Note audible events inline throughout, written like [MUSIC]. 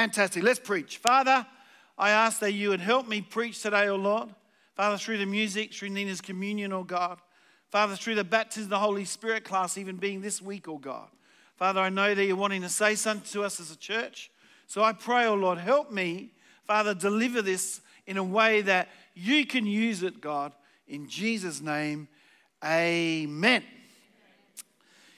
Fantastic. Let's preach. Father, I ask that you would help me preach today, O oh Lord. Father, through the music, through Nina's communion, oh God. Father, through the baptism of the Holy Spirit class, even being this week, oh God. Father, I know that you're wanting to say something to us as a church. So I pray, oh Lord, help me, Father, deliver this in a way that you can use it, God. In Jesus' name, amen.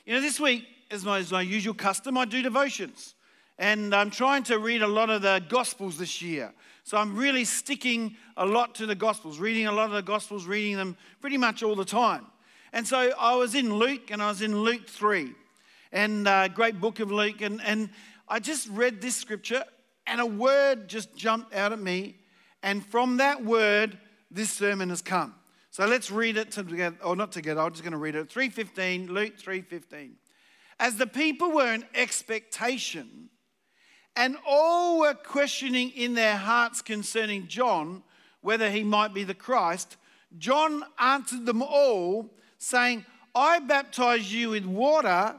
You know, this week, as my, as my usual custom, I do devotions. And I'm trying to read a lot of the Gospels this year. So I'm really sticking a lot to the Gospels, reading a lot of the Gospels, reading them pretty much all the time. And so I was in Luke, and I was in Luke 3, and uh, great book of Luke. And, and I just read this scripture, and a word just jumped out at me. And from that word, this sermon has come. So let's read it together, or not together, I'm just going to read it. 3.15, Luke 3.15. As the people were in expectation, and all were questioning in their hearts concerning John whether he might be the Christ. John answered them all, saying, I baptize you with water,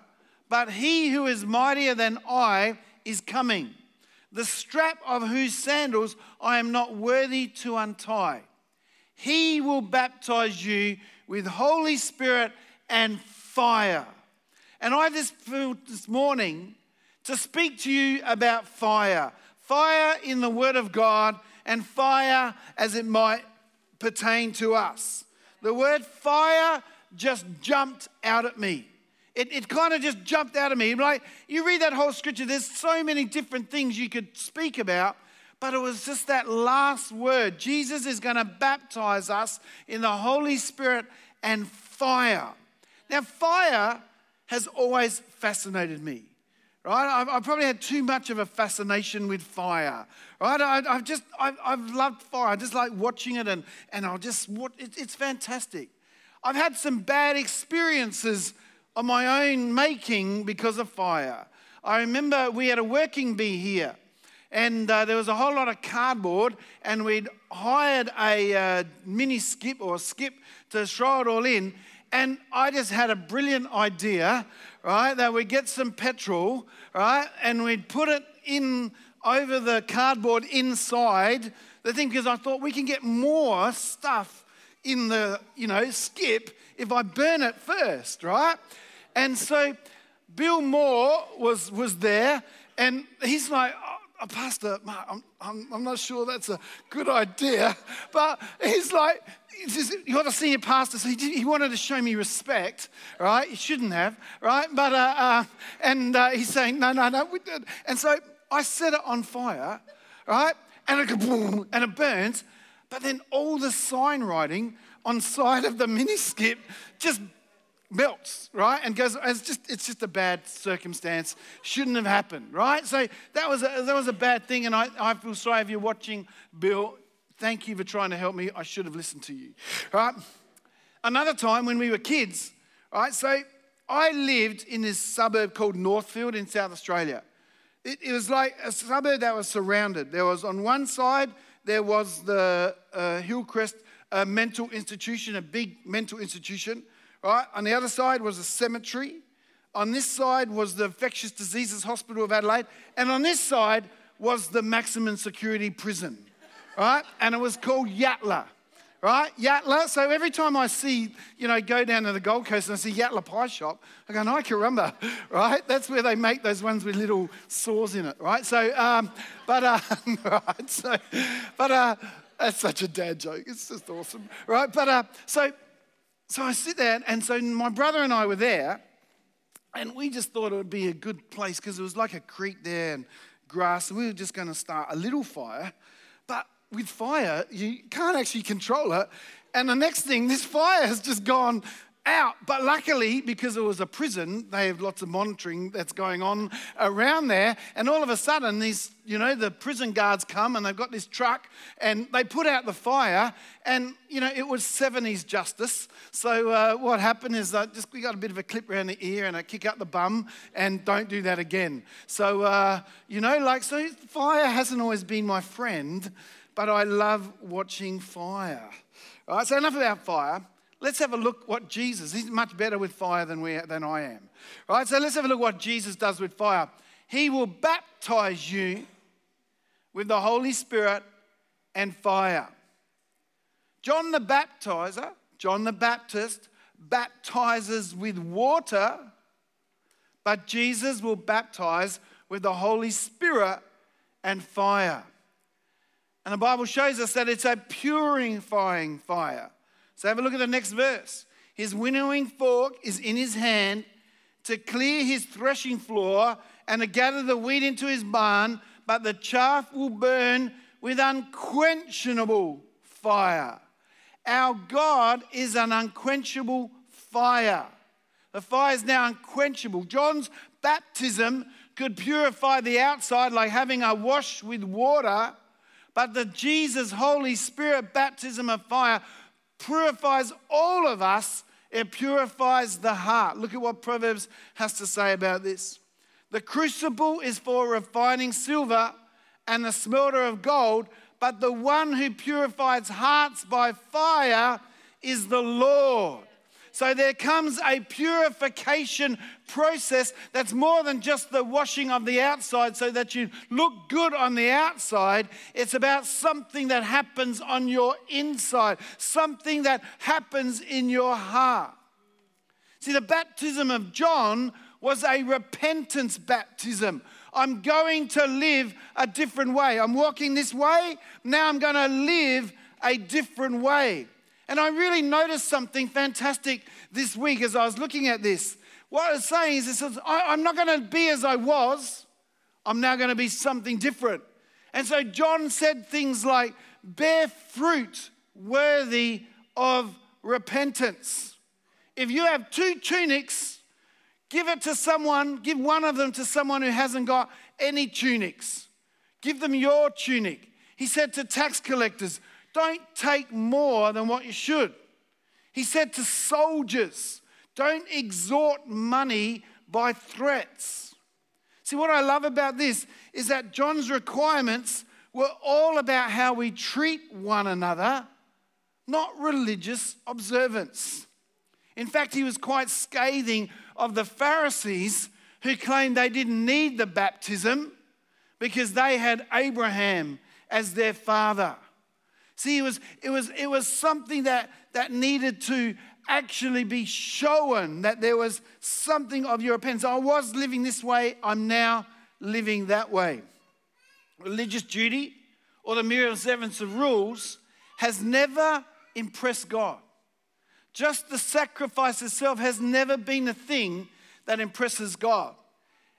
but he who is mightier than I is coming, the strap of whose sandals I am not worthy to untie. He will baptize you with Holy Spirit and fire. And I just felt this morning to speak to you about fire fire in the Word of God and fire as it might pertain to us. The word fire just jumped out at me. It, it kind of just jumped out at me. Like you read that whole scripture, there's so many different things you could speak about, but it was just that last word. Jesus is going to baptize us in the Holy Spirit and fire. Now, fire has always fascinated me right? I've, I've, probably had too much of a fascination with fire, right? I, have just, I've, I've, loved fire. I just like watching it and, and I'll just, what, it, it's fantastic. I've had some bad experiences of my own making because of fire. I remember we had a working bee here and uh, there was a whole lot of cardboard and we'd hired a uh, mini skip or skip to throw it all in and I just had a brilliant idea, right? That we'd get some petrol, right? And we'd put it in over the cardboard inside the thing because I thought we can get more stuff in the, you know, skip if I burn it first, right? And so Bill Moore was, was there and he's like, oh, Pastor, I'm, I'm, I'm not sure that's a good idea, but he's like, you're the senior pastor, so he, did, he, wanted to show me respect, right? He shouldn't have, right? But, uh, uh, and uh, he's saying, no, no, no. And so I set it on fire, right? And it, boom, and it burns. But then all the sign writing on side of the mini skip just melts, right? And goes, it's just, it's just a bad circumstance. Shouldn't have happened, right? So that was a, that was a bad thing. And I, I feel sorry if you're watching, Bill. Thank you for trying to help me. I should have listened to you. Right? Another time when we were kids, right? So I lived in this suburb called Northfield in South Australia. It, it was like a suburb that was surrounded. There was on one side, there was the uh, Hillcrest uh, mental institution, a big mental institution, right? On the other side was a cemetery. On this side was the Infectious Diseases Hospital of Adelaide. And on this side was the maximum security prison right? And it was called Yatala. right? Yatala. So every time I see, you know, go down to the Gold Coast and I see Yatala Pie Shop, I go, no, Carumba, [LAUGHS] right? That's where they make those ones with little saws in it, right? So, um, but, uh, [LAUGHS] right, so, but, uh, that's such a dad joke. It's just awesome, right? But, uh, so, so I sit there, and so my brother and I were there, and we just thought it would be a good place because it was like a creek there and grass, and we were just going to start a little fire. But with fire, you can't actually control it. And the next thing, this fire has just gone out. But luckily, because it was a prison, they have lots of monitoring that's going on around there. And all of a sudden, these, you know, the prison guards come and they've got this truck and they put out the fire. And, you know, it was 70s justice. So uh, what happened is that just we got a bit of a clip around the ear and a kick out the bum and don't do that again. So, uh, you know, like, so fire hasn't always been my friend but I love watching fire. All right, so enough about fire. Let's have a look what Jesus, he's much better with fire than, we, than I am. Right? so let's have a look what Jesus does with fire. He will baptize you with the Holy Spirit and fire. John the Baptizer, John the Baptist, baptizes with water, but Jesus will baptize with the Holy Spirit and fire. And the Bible shows us that it's a purifying fire. So have a look at the next verse. His winnowing fork is in his hand to clear his threshing floor and to gather the wheat into his barn, but the chaff will burn with unquenchable fire. Our God is an unquenchable fire. The fire is now unquenchable. John's baptism could purify the outside like having a wash with water, but the Jesus Holy Spirit baptism of fire purifies all of us. It purifies the heart. Look at what Proverbs has to say about this. The crucible is for refining silver and the smelter of gold, but the one who purifies hearts by fire is the Lord. So there comes a purification process that's more than just the washing of the outside so that you look good on the outside. It's about something that happens on your inside, something that happens in your heart. See, the baptism of John was a repentance baptism. I'm going to live a different way. I'm walking this way, now I'm going to live a different way. And I really noticed something fantastic this week as I was looking at this. What it's saying is, this, I'm not going to be as I was, I'm now going to be something different. And so John said things like, bear fruit worthy of repentance. If you have two tunics, give it to someone, give one of them to someone who hasn't got any tunics. Give them your tunic. He said to tax collectors, don't take more than what you should. He said to soldiers, don't extort money by threats. See, what I love about this is that John's requirements were all about how we treat one another, not religious observance. In fact, he was quite scathing of the Pharisees who claimed they didn't need the baptism because they had Abraham as their father. See, it was, it was, it was something that, that needed to actually be shown that there was something of your repentance. I was living this way, I'm now living that way. Religious duty or the mere observance of rules has never impressed God. Just the sacrifice itself has never been a thing that impresses God.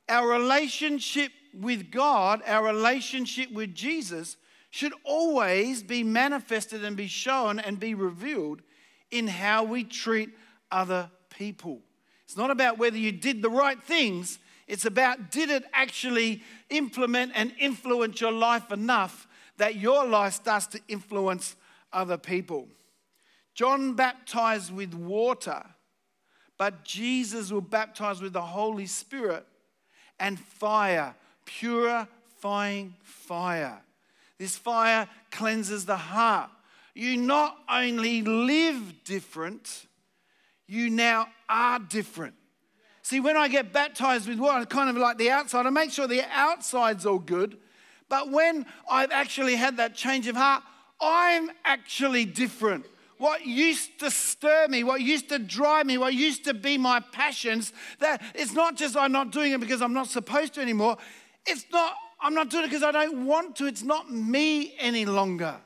Our relationship with God, our relationship with Jesus, should always be manifested and be shown and be revealed in how we treat other people. It's not about whether you did the right things, it's about did it actually implement and influence your life enough that your life starts to influence other people. John baptized with water, but Jesus will baptize with the Holy Spirit and fire, purifying fire. This fire cleanses the heart. You not only live different, you now are different. See, when I get baptized with water, kind of like the outside, I make sure the outside's all good. But when I've actually had that change of heart, I'm actually different. What used to stir me, what used to drive me, what used to be my passions, that it's not just I'm not doing it because I'm not supposed to anymore. It's not I'm not doing it because I don't want to. It's not me any longer.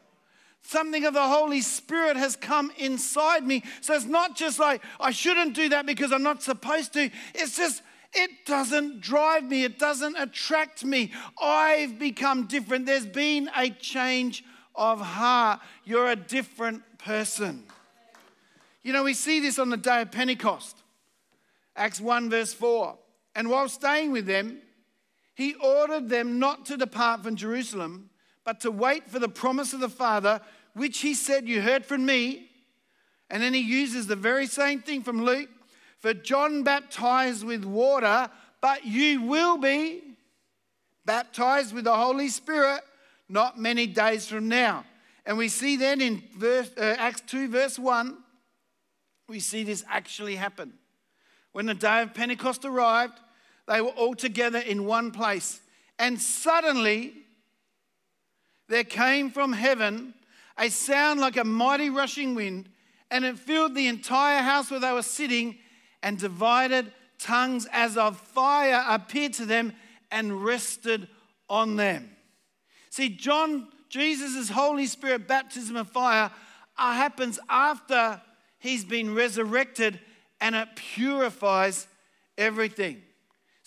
Something of the Holy Spirit has come inside me. So it's not just like, I shouldn't do that because I'm not supposed to. It's just, it doesn't drive me, it doesn't attract me. I've become different. There's been a change of heart. You're a different person. You know, we see this on the day of Pentecost. Acts 1, verse 4. And while staying with them, he ordered them not to depart from Jerusalem, but to wait for the promise of the Father, which he said, You heard from me. And then he uses the very same thing from Luke For John baptized with water, but you will be baptized with the Holy Spirit not many days from now. And we see then in verse, uh, Acts 2, verse 1, we see this actually happen. When the day of Pentecost arrived, they were all together in one place. And suddenly, there came from heaven a sound like a mighty rushing wind, and it filled the entire house where they were sitting, and divided tongues as of fire appeared to them and rested on them. See, John, Jesus' Holy Spirit baptism of fire uh, happens after he's been resurrected and it purifies everything.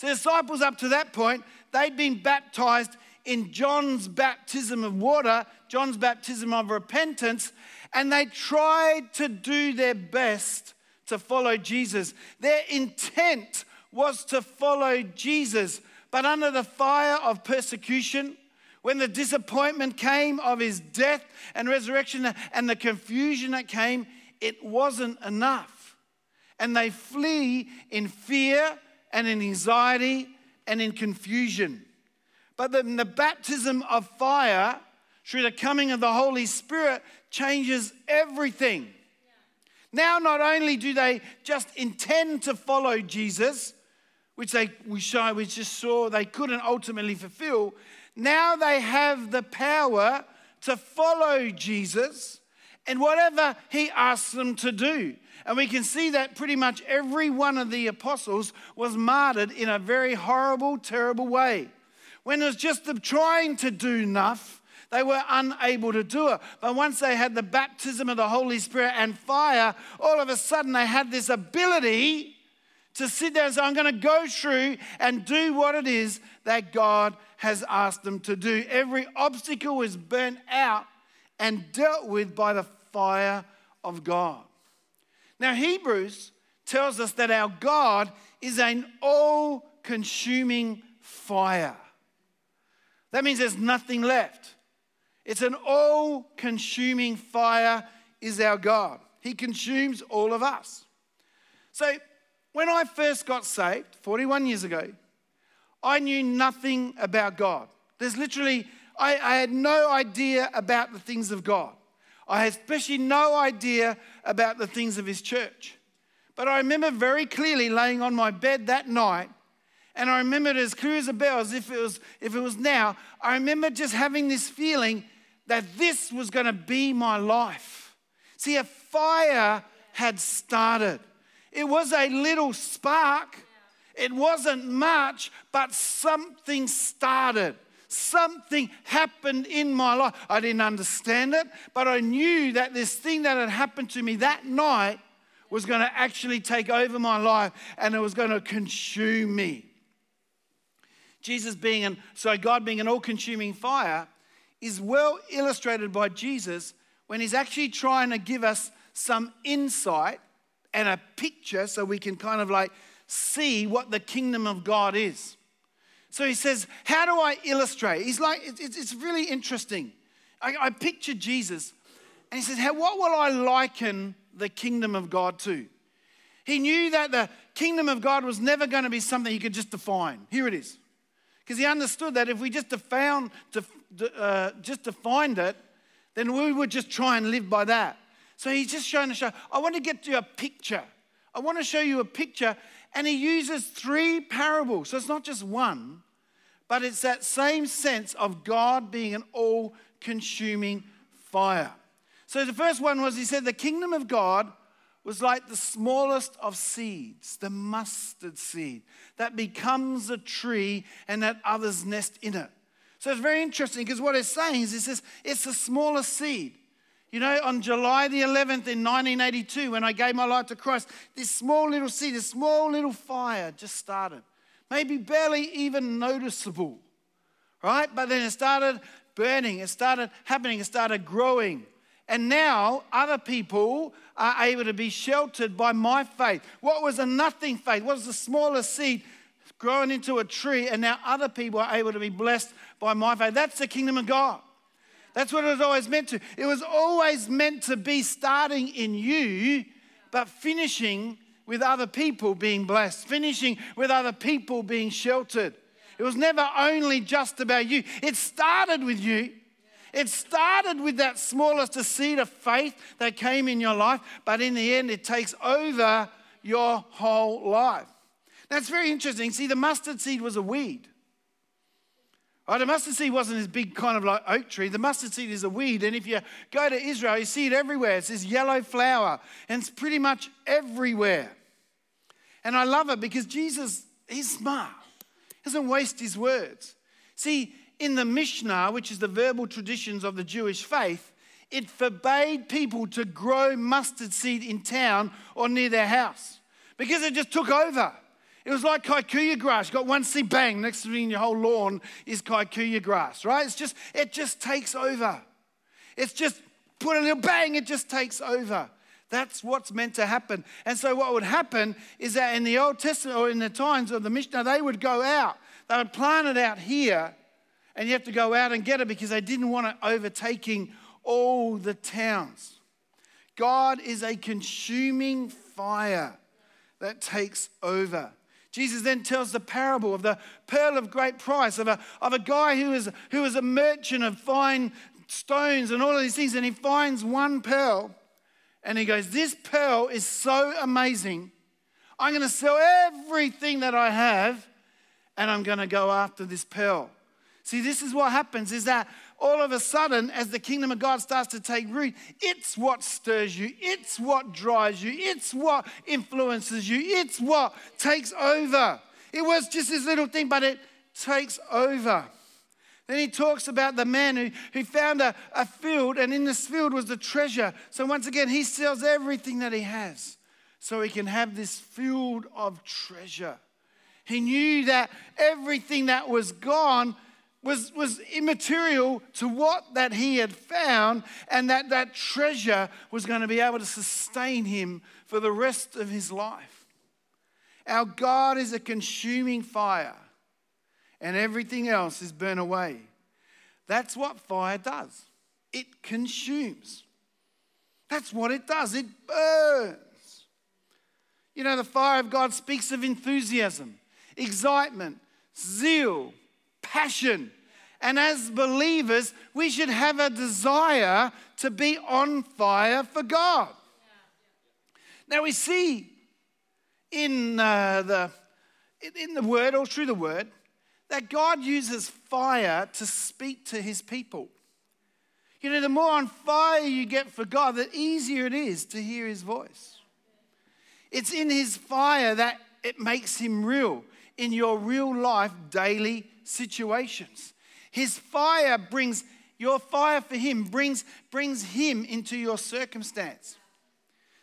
So, the disciples up to that point, they'd been baptized in John's baptism of water, John's baptism of repentance, and they tried to do their best to follow Jesus. Their intent was to follow Jesus, but under the fire of persecution, when the disappointment came of his death and resurrection and the confusion that came, it wasn't enough. And they flee in fear and in anxiety and in confusion. But then the baptism of fire through the coming of the Holy Spirit changes everything. Now, not only do they just intend to follow Jesus, which they we, show, we just saw they couldn't ultimately fulfill, now they have the power to follow Jesus and whatever he asks them to do. And we can see that pretty much every one of the apostles was martyred in a very horrible, terrible way. When it was just them trying to do enough, they were unable to do it. But once they had the baptism of the Holy Spirit and fire, all of a sudden they had this ability to sit there and say, I'm going to go through and do what it is that God has asked them to do. Every obstacle was burnt out and dealt with by the fire of God. Now, Hebrews tells us that our God is an all consuming fire. That means there's nothing left. It's an all consuming fire, is our God. He consumes all of us. So, when I first got saved 41 years ago, I knew nothing about God. There's literally, I, I, had no idea about the things of God. I had especially no idea about the things of His church. But I remember very clearly laying on my bed that night, and I remember it as clear as a bell, as if it was, if it was now. I remember just having this feeling that this was going to be my life. See, a fire had started. It was a little spark. It wasn't much, but something started. Something happened in my life. I didn't understand it, but I knew that this thing that had happened to me that night was going to actually take over my life and it was going to consume me. Jesus being an, so God being an all consuming fire is well illustrated by Jesus when he's actually trying to give us some insight and a picture so we can kind of like see what the kingdom of God is. So he says, How do I illustrate? He's like, It's, really interesting. I, picture Jesus and he says, What will I liken the kingdom of God to? He knew that the kingdom of God was never going to be something he could just define. Here it is. Because he understood that if we just defined, uh, just defined it, then we would just try and live by that. So he's just showing to show, I want to get you a picture. I want to show you a picture. And he uses three parables. So it's not just one, but it's that same sense of God being an all consuming fire. So the first one was he said, The kingdom of God was like the smallest of seeds, the mustard seed that becomes a tree and that others nest in it. So it's very interesting because what it's saying is it says it's the smallest seed. You know, on July the 11th in 1982, when I gave my life to Christ, this small little seed, this small little fire just started. Maybe barely even noticeable, right? But then it started burning, it started happening, it started growing. And now other people are able to be sheltered by my faith. What was a nothing faith? What was the smallest seed growing into a tree? And now other people are able to be blessed by my faith. That's the kingdom of God. That's what it was always meant to. It was always meant to be starting in you, but finishing with other people being blessed, finishing with other people being sheltered. It was never only just about you. It started with you. It started with that smallest seed of faith that came in your life, but in the end, it takes over your whole life. That's very interesting. See, the mustard seed was a weed. Right, a mustard seed wasn't this big kind of like oak tree. The mustard seed is a weed, and if you go to Israel, you see it everywhere. It's this yellow flower, and it's pretty much everywhere. And I love it because Jesus, he's smart. He doesn't waste his words. See, in the Mishnah, which is the verbal traditions of the Jewish faith, it forbade people to grow mustard seed in town or near their house because it just took over. It was like kikuyu grass. You got one seed, bang, next to me, thing your whole lawn is kikuyu grass, right? It's just, it just takes over. It's just put a little bang, it just takes over. That's what's meant to happen. And so, what would happen is that in the Old Testament or in the times of the Mishnah, they would go out. They would plant it out here, and you have to go out and get it because they didn't want it overtaking all the towns. God is a consuming fire that takes over. Jesus then tells the parable of the pearl of great price, of a, of a guy who is, who is a merchant of fine stones and all of these things, and he finds one pearl and he goes, This pearl is so amazing. I'm going to sell everything that I have and I'm going to go after this pearl. See, this is what happens is that all of a sudden, as the kingdom of God starts to take root, it's what stirs you, it's what drives you, it's what influences you, it's what takes over. It was just this little thing, but it takes over. Then he talks about the man who, who found a, a field, and in this field was the treasure. So once again, he sells everything that he has so he can have this field of treasure. He knew that everything that was gone was, was immaterial to what that he had found, and that that treasure was going to be able to sustain him for the rest of his life. Our God is a consuming fire, and everything else is burned away. That's what fire does it consumes. That's what it does, it burns. You know, the fire of God speaks of enthusiasm, excitement, zeal, passion. And as believers, we should have a desire to be on fire for God. Now we see in uh, the in the word or through the word that God uses fire to speak to his people. You know, the more on fire you get for God, the easier it is to hear his voice. It's in his fire that it makes him real in your real life daily situations. His fire brings, your fire for Him brings, brings Him into your circumstance.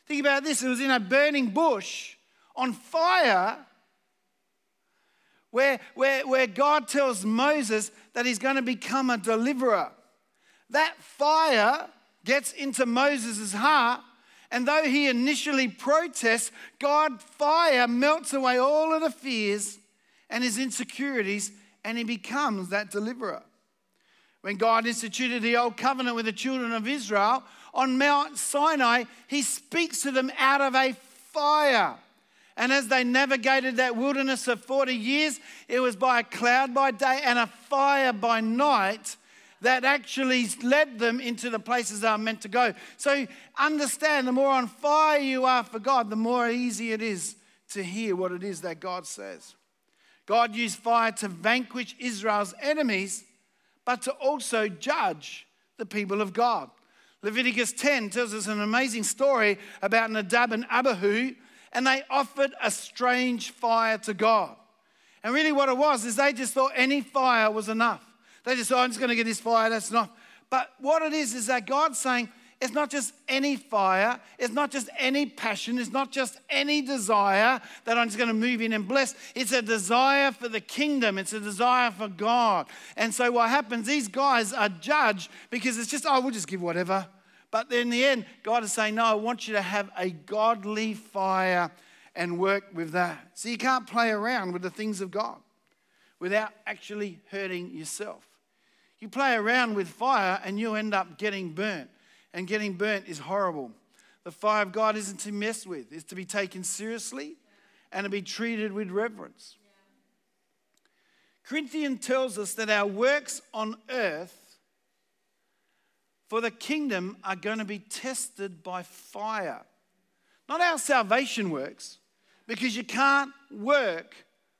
Think about this it was in a burning bush on fire where, where, where God tells Moses that he's going to become a deliverer. That fire gets into Moses' heart, and though he initially protests, God fire melts away all of the fears and his insecurities and he becomes that deliverer. When God instituted the old covenant with the children of Israel on Mount Sinai, he speaks to them out of a fire. And as they navigated that wilderness for 40 years, it was by a cloud by day and a fire by night that actually led them into the places they are meant to go. So understand the more on fire you are for God, the more easy it is to hear what it is that God says. God used fire to vanquish Israel's enemies, but to also judge the people of God. Leviticus 10 tells us an amazing story about Nadab and Abihu, and they offered a strange fire to God. And really, what it was is they just thought any fire was enough. They just thought, I'm just going to get this fire, that's enough. But what it is, is that God's saying, it's not just any fire, it's not just any passion, it's not just any desire that I'm just going to move in and bless. It's a desire for the kingdom, it's a desire for God. And so what happens, these guys are judged because it's just, oh, we'll just give whatever. But in the end, God is saying, no, I want you to have a godly fire and work with that. So you can't play around with the things of God without actually hurting yourself. You play around with fire and you end up getting burnt and getting burnt is horrible. The fire of God isn't to mess with, it's to be taken seriously and to be treated with reverence. Corinthians tells us that our works on earth for the kingdom are going to be tested by fire. Not our salvation works, because you can't work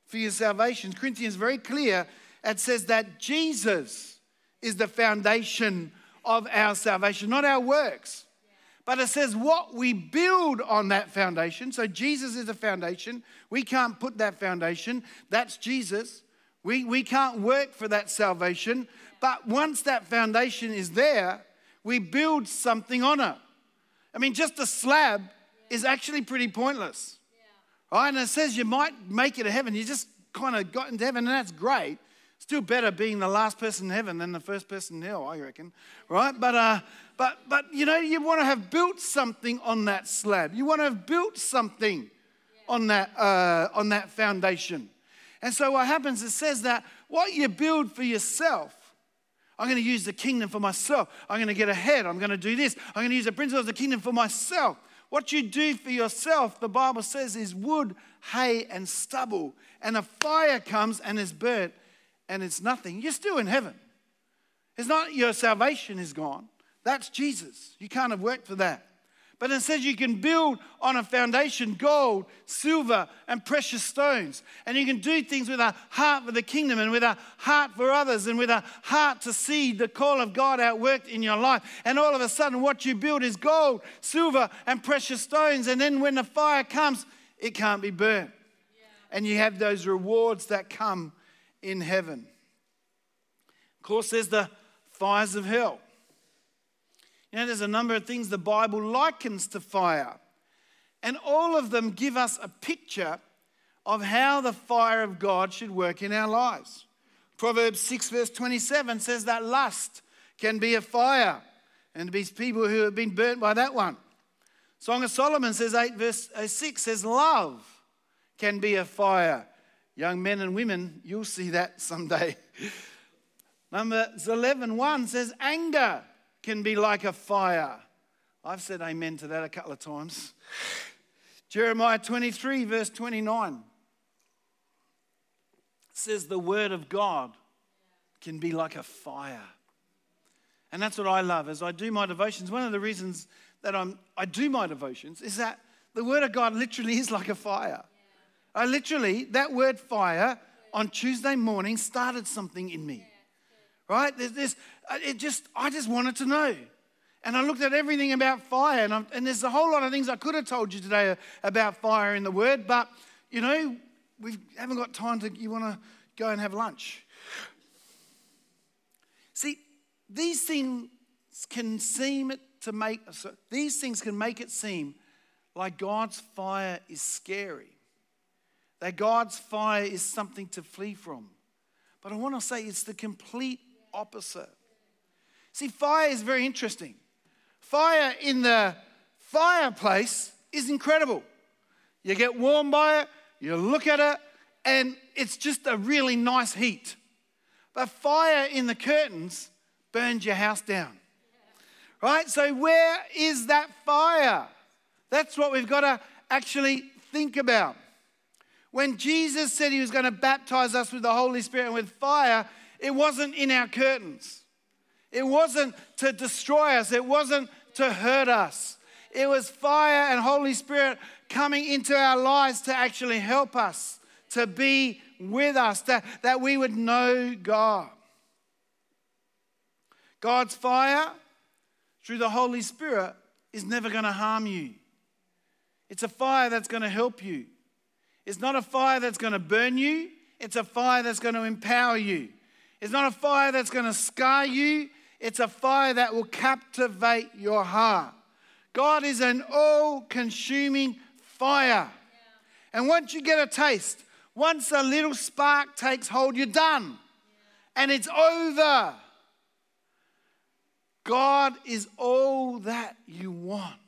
for your salvation. Corinthians very clear it says that Jesus is the foundation of our salvation, not our works. But it says what we build on that foundation. So Jesus is a foundation. We can't put that foundation. That's Jesus. We, we can't work for that salvation. But once that foundation is there, we build something on it. I mean, just a slab is actually pretty pointless. Right? And it says you might make it to heaven. You just kind of got into heaven, and that's great. Still better being the last person in heaven than the first person in hell, I reckon. Right? But, uh, but, but you know, you want to have built something on that slab. You want to have built something on, that, uh, on that foundation. And so what happens, it says that what you build for yourself, I'm going to use the kingdom for myself. I'm going to get ahead. I'm going to do this. I'm going to use the principles of the kingdom for myself. What you do for yourself, the Bible says, is wood, hay, and stubble. And a fire comes and is burnt, and it's nothing. You're still in heaven. It's not your salvation is gone. That's Jesus. You can't have worked for that. But it says you can build on a foundation gold, silver, and precious stones. And you can do things with a heart for the kingdom and with a heart for others and with a heart to see the call of God outworked in your life. And all of a sudden, what you build is gold, silver, and precious stones. And then when the fire comes, it can't be burnt. Yeah. And you have those rewards that come in heaven. Of course, there's the fires of hell. You know, there's a number of things the Bible likens to fire, and all of them give us a picture of how the fire of God should work in our lives. Proverbs 6, verse 27 says that lust can be a fire, and be people who have been burnt by that one. Song of Solomon says 8, verse uh, 6 says, Love can be a fire. Young men and women, you'll see that someday. [LAUGHS] Number 11, 1 says, Anger can be like a fire. I've said amen to that a couple of times. [LAUGHS] Jeremiah 23, verse 29 says, The word of God can be like a fire. And that's what I love as I do my devotions. One of the reasons that I'm, I do my devotions is that the word of God literally is like a fire. I literally, that word fire on Tuesday morning started something in me right? There's this, uh, it just, I just wanted to know. And I looked at everything about fire, and, and, there's a whole lot of things I could have told you today about fire in the Word, but you know, we haven't got time to, you want to go and have lunch. See, these things can seem it to make, these things can make it seem like God's fire is scary, that God's fire is something to flee from. But I want to say it's the complete opposite. See, fire is very interesting. Fire in the fireplace is incredible. You get warm by it, you look at it, and it's just a really nice heat. But fire in the curtains burns your house down. Right? So, where is that fire? That's what we've got to actually think about. When Jesus said he was going to baptize us with the Holy Spirit and with fire, it wasn't in our curtains. It wasn't to destroy us. It wasn't to hurt us. It was fire and Holy Spirit coming into our lives to actually help us, to be with us, that, that we would know God. God's fire through the Holy Spirit is never going to harm you. It's a fire that's going to help you. It's not a fire that's going to burn you, it's a fire that's going to empower you. It's not a fire that's going to scar you, it's a fire that will captivate your heart. God is an all consuming fire. And once you get a taste, once a little spark takes hold, you're done. And it's over. God is all that you want.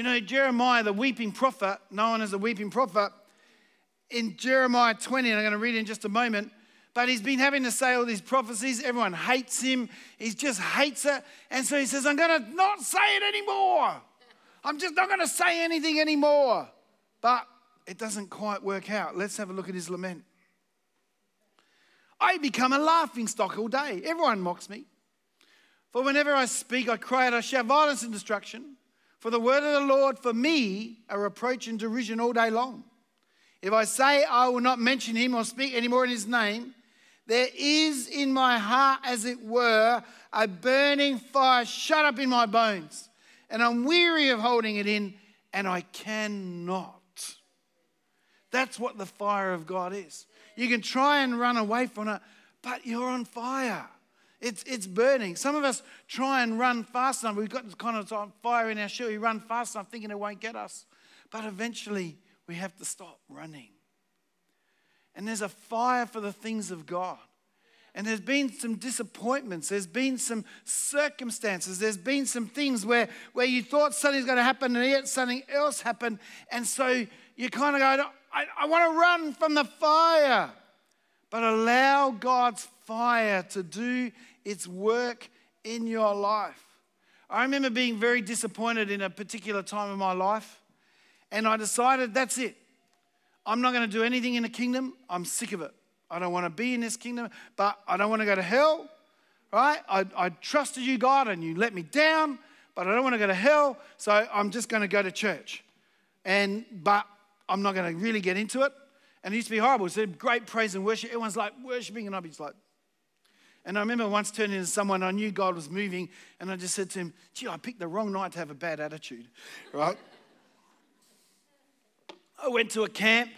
You know, Jeremiah, the weeping prophet, known as the weeping prophet, in Jeremiah 20, and I'm going to read in just a moment, but he's been having to say all these prophecies. Everyone hates him. He just hates it. And so he says, I'm going to not say it anymore. I'm just not going to say anything anymore. But it doesn't quite work out. Let's have a look at his lament. I become a laughing stock all day. Everyone mocks me. For whenever I speak, I cry out, I shout violence and destruction. For the word of the Lord, for me, a reproach and derision all day long. If I say I will not mention him or speak anymore in his name, There is in my heart, as it were, a burning fire shut up in my bones. And I'm weary of holding it in, and I cannot. That's what the fire of God is. You can try and run away from it, but you're on fire. It's, it's burning. Some of us try and run fast enough. We've got this kind of fire in our shoe. We run fast enough thinking it won't get us. But eventually, we have to stop running. And there's a fire for the things of God. And there's been some disappointments. There's been some circumstances. There's been some things where, where you thought something's going to happen and yet something else happened. And so you kind of go, I, I want to run from the fire. But allow God's fire to do its work in your life. I remember being very disappointed in a particular time of my life. And I decided that's it. I'm not going to do anything in the kingdom. I'm sick of it. I don't want to be in this kingdom, but I don't want to go to hell, right? I, I trusted you, God, and you let me down, but I don't want to go to hell, so I'm just going to go to church. And but I'm not going to really get into it. And it used to be horrible. It's a great praise and worship. Everyone's like worshiping, and I'd be like. And I remember once turning to someone I knew God was moving, and I just said to him, "Gee, I picked the wrong night to have a bad attitude, right?" I went to a camp,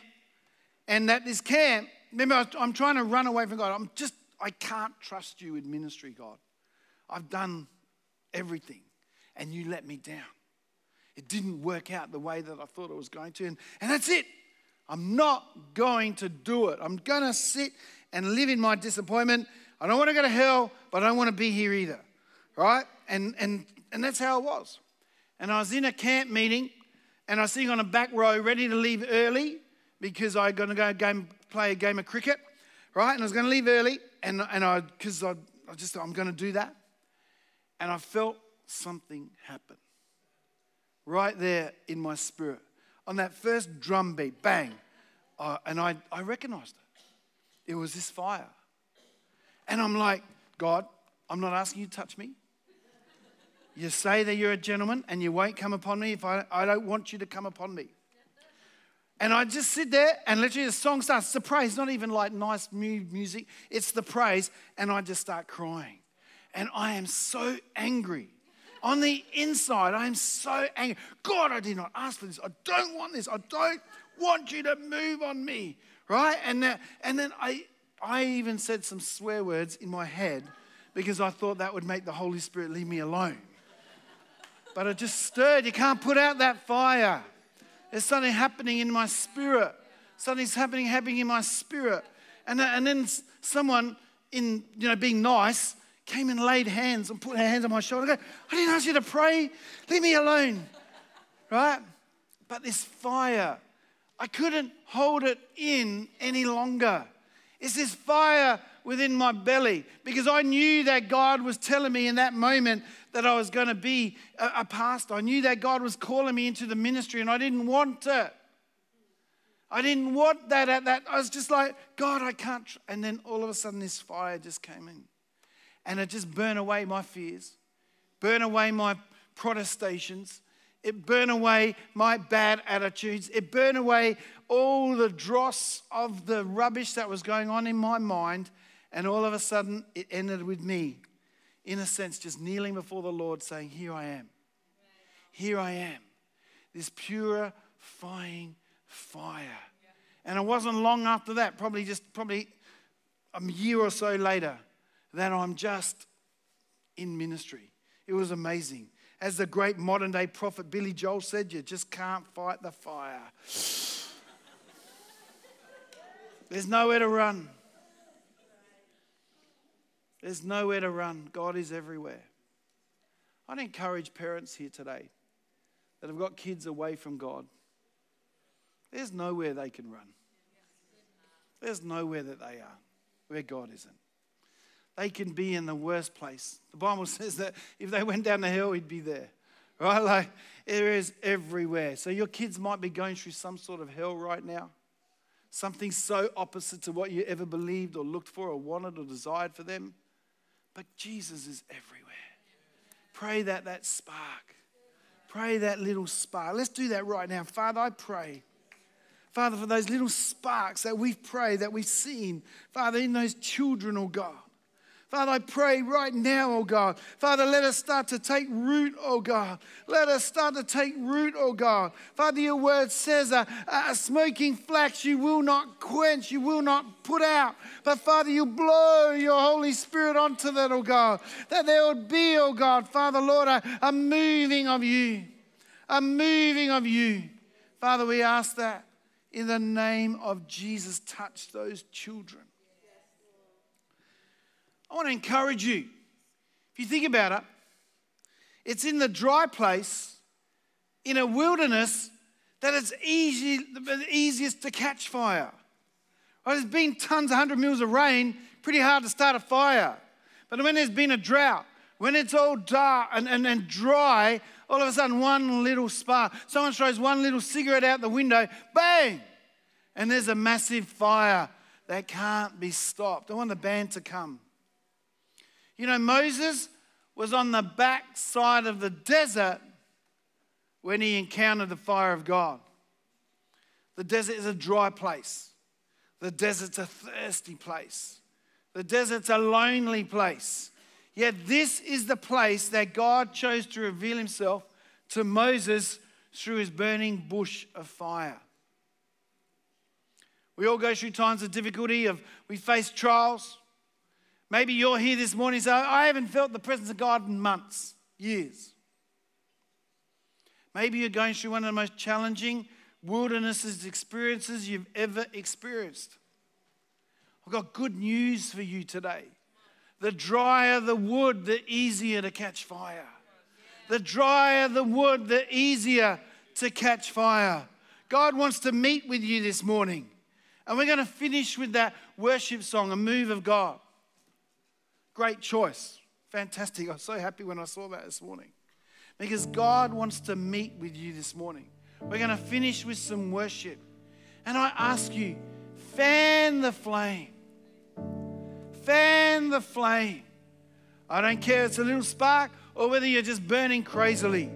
and at this camp, remember, I'm trying to run away from God. I'm just, I can't trust you in ministry, God. I've done everything, and you let me down. It didn't work out the way that I thought it was going to, and, and that's it. I'm not going to do it. I'm going to sit and live in my disappointment. I don't want to go to hell, but I don't want to be here either. Right? And, and, and that's how it was. And I was in a camp meeting and I was sitting on a back row ready to leave early because I was going to go game, play a game of cricket, right? And I was going to leave early, and, and I, because I, I just, I'm going to do that. And I felt something happen right there in my spirit. On that first drum beat, bang, uh, and I, I recognized it. It was this fire. And I'm like, God, I'm not asking you to touch me. You say that you're a gentleman and you won't come upon me if I, I don't want you to come upon me. And I just sit there and literally the song starts. It's the praise, not even like nice music. It's the praise. And I just start crying. And I am so angry. On the inside, I am so angry. God, I did not ask for this. I don't want this. I don't want you to move on me. Right? And, then, and then I, I even said some swear words in my head because I thought that would make the Holy Spirit leave me alone but it just stirred. You can't put out that fire. There's something happening in my spirit. Something's happening, happening in my spirit. And, uh, and then someone, in you know, being nice, came and laid hands and put their hands on my shoulder. I go, I didn't ask you to pray. Leave me alone. Right? But this fire, I couldn't hold it in any longer. It's this fire within my belly because I knew that God was telling me in that moment that I was going to be a, a pastor. I knew that God was calling me into the ministry and I didn't want it. I didn't want that at that. I was just like, God, I can't. And then all of a sudden, this fire just came in. And it just burned away my fears, burned away my protestations. It burned away my bad attitudes. It burned away all the dross of the rubbish that was going on in my mind. And all of a sudden, it ended with me in a sense, just kneeling before the Lord, saying, Here I am. Here I am. This purifying fire. And it wasn't long after that, probably just probably a year or so later, that I'm just in ministry. It was amazing. As the great modern day prophet Billy Joel said, you just can't fight the fire. There's nowhere to run. There's nowhere to run. God is everywhere. I'd encourage parents here today that have got kids away from God. There's nowhere they can run. There's nowhere that they are where God isn't. They can be in the worst place. The Bible [LAUGHS] says that if they went down the hill, he'd be there. Right? [LAUGHS] Like it is everywhere. So your kids might be going through some sort of hell right now. Something so opposite to what you ever believed or looked for or wanted or desired for them. But Jesus is everywhere. Pray that that spark. Pray that little spark. Let's do that right now. Father, I pray Father, for those little sparks that we've prayed, that we've seen, Father, in those children, oh God. Father, I pray right now, oh God. Father, let us start to take root, oh God. Let us start to take root, oh God. Father, your word says a, a smoking flax you will not quench, you will not put out. But Father, you blow your Holy Spirit onto that, oh God. That there would be, oh God, Father, Lord, a, a moving of you, a moving of you. Father, we ask that in the name of Jesus, touch those children. I want to encourage you. If you think about it, it's in the dry place, in a wilderness, that it's easy, easiest to catch fire. Well, there's been tons, 100 mils of rain, pretty hard to start a fire. But when there's been a drought, when it's all dark and, and, and dry, all of a sudden one little spark, someone throws one little cigarette out the window, bang! And there's a massive fire that can't be stopped. I want the band to come. You know, Moses was on the back side of the desert when he encountered the fire of God. The desert is a dry place, the desert's a thirsty place, the desert's a lonely place. Yet, this is the place that God chose to reveal himself to Moses through his burning bush of fire. We all go through times of difficulty, of we face trials. Maybe you're here this morning and say, I haven't felt the presence of God in months, years. Maybe you're going through one of the most challenging wilderness experiences you've ever experienced. I've got good news for you today. The drier the wood, the easier to catch fire. The drier the wood, the easier to catch fire. God wants to meet with you this morning. And we're going to finish with that worship song, A Move of God. Great choice. Fantastic. I was so happy when I saw that this morning. Because God wants to meet with you this morning. We're going to finish with some worship. And I ask you, fan the flame. Fan the flame. I don't care if it's a little spark or whether you're just burning crazily.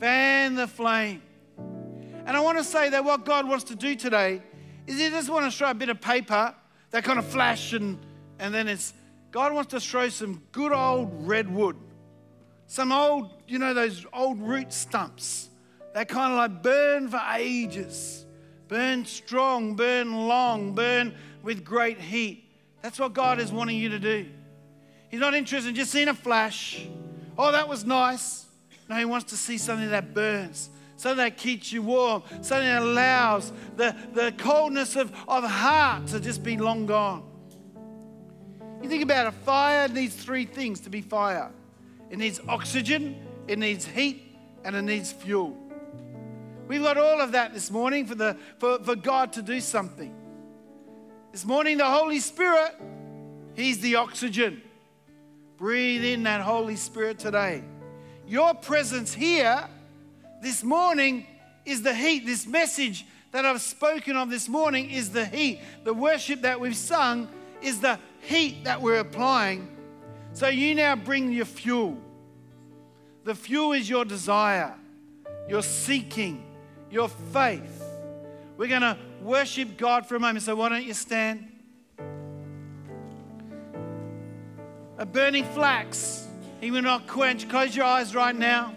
Fan the flame. And I want to say that what God wants to do today is He doesn't want to throw a bit of paper that kind of flash and, and then it's God wants to throw some good old redwood, some old, you know, those old root stumps that kind of like burn for ages, burn strong, burn long, burn with great heat. That's what God is wanting you to do. He's not interested in just seeing a flash. Oh, that was nice. No, He wants to see something that burns, something that keeps you warm, something that allows the, the coldness of, of heart to just be long gone. You think about a fire needs three things to be fire it needs oxygen, it needs heat, and it needs fuel. We've got all of that this morning for, the, for, for God to do something. This morning, the Holy Spirit, He's the oxygen. Breathe in that Holy Spirit today. Your presence here this morning is the heat. This message that I've spoken of this morning is the heat. The worship that we've sung is the heat that we're applying. So you now bring your fuel. The fuel is your desire, your seeking, your faith. We're going to worship God for a moment. So why don't you stand? A burning flax, he will not quench. Close your eyes right now.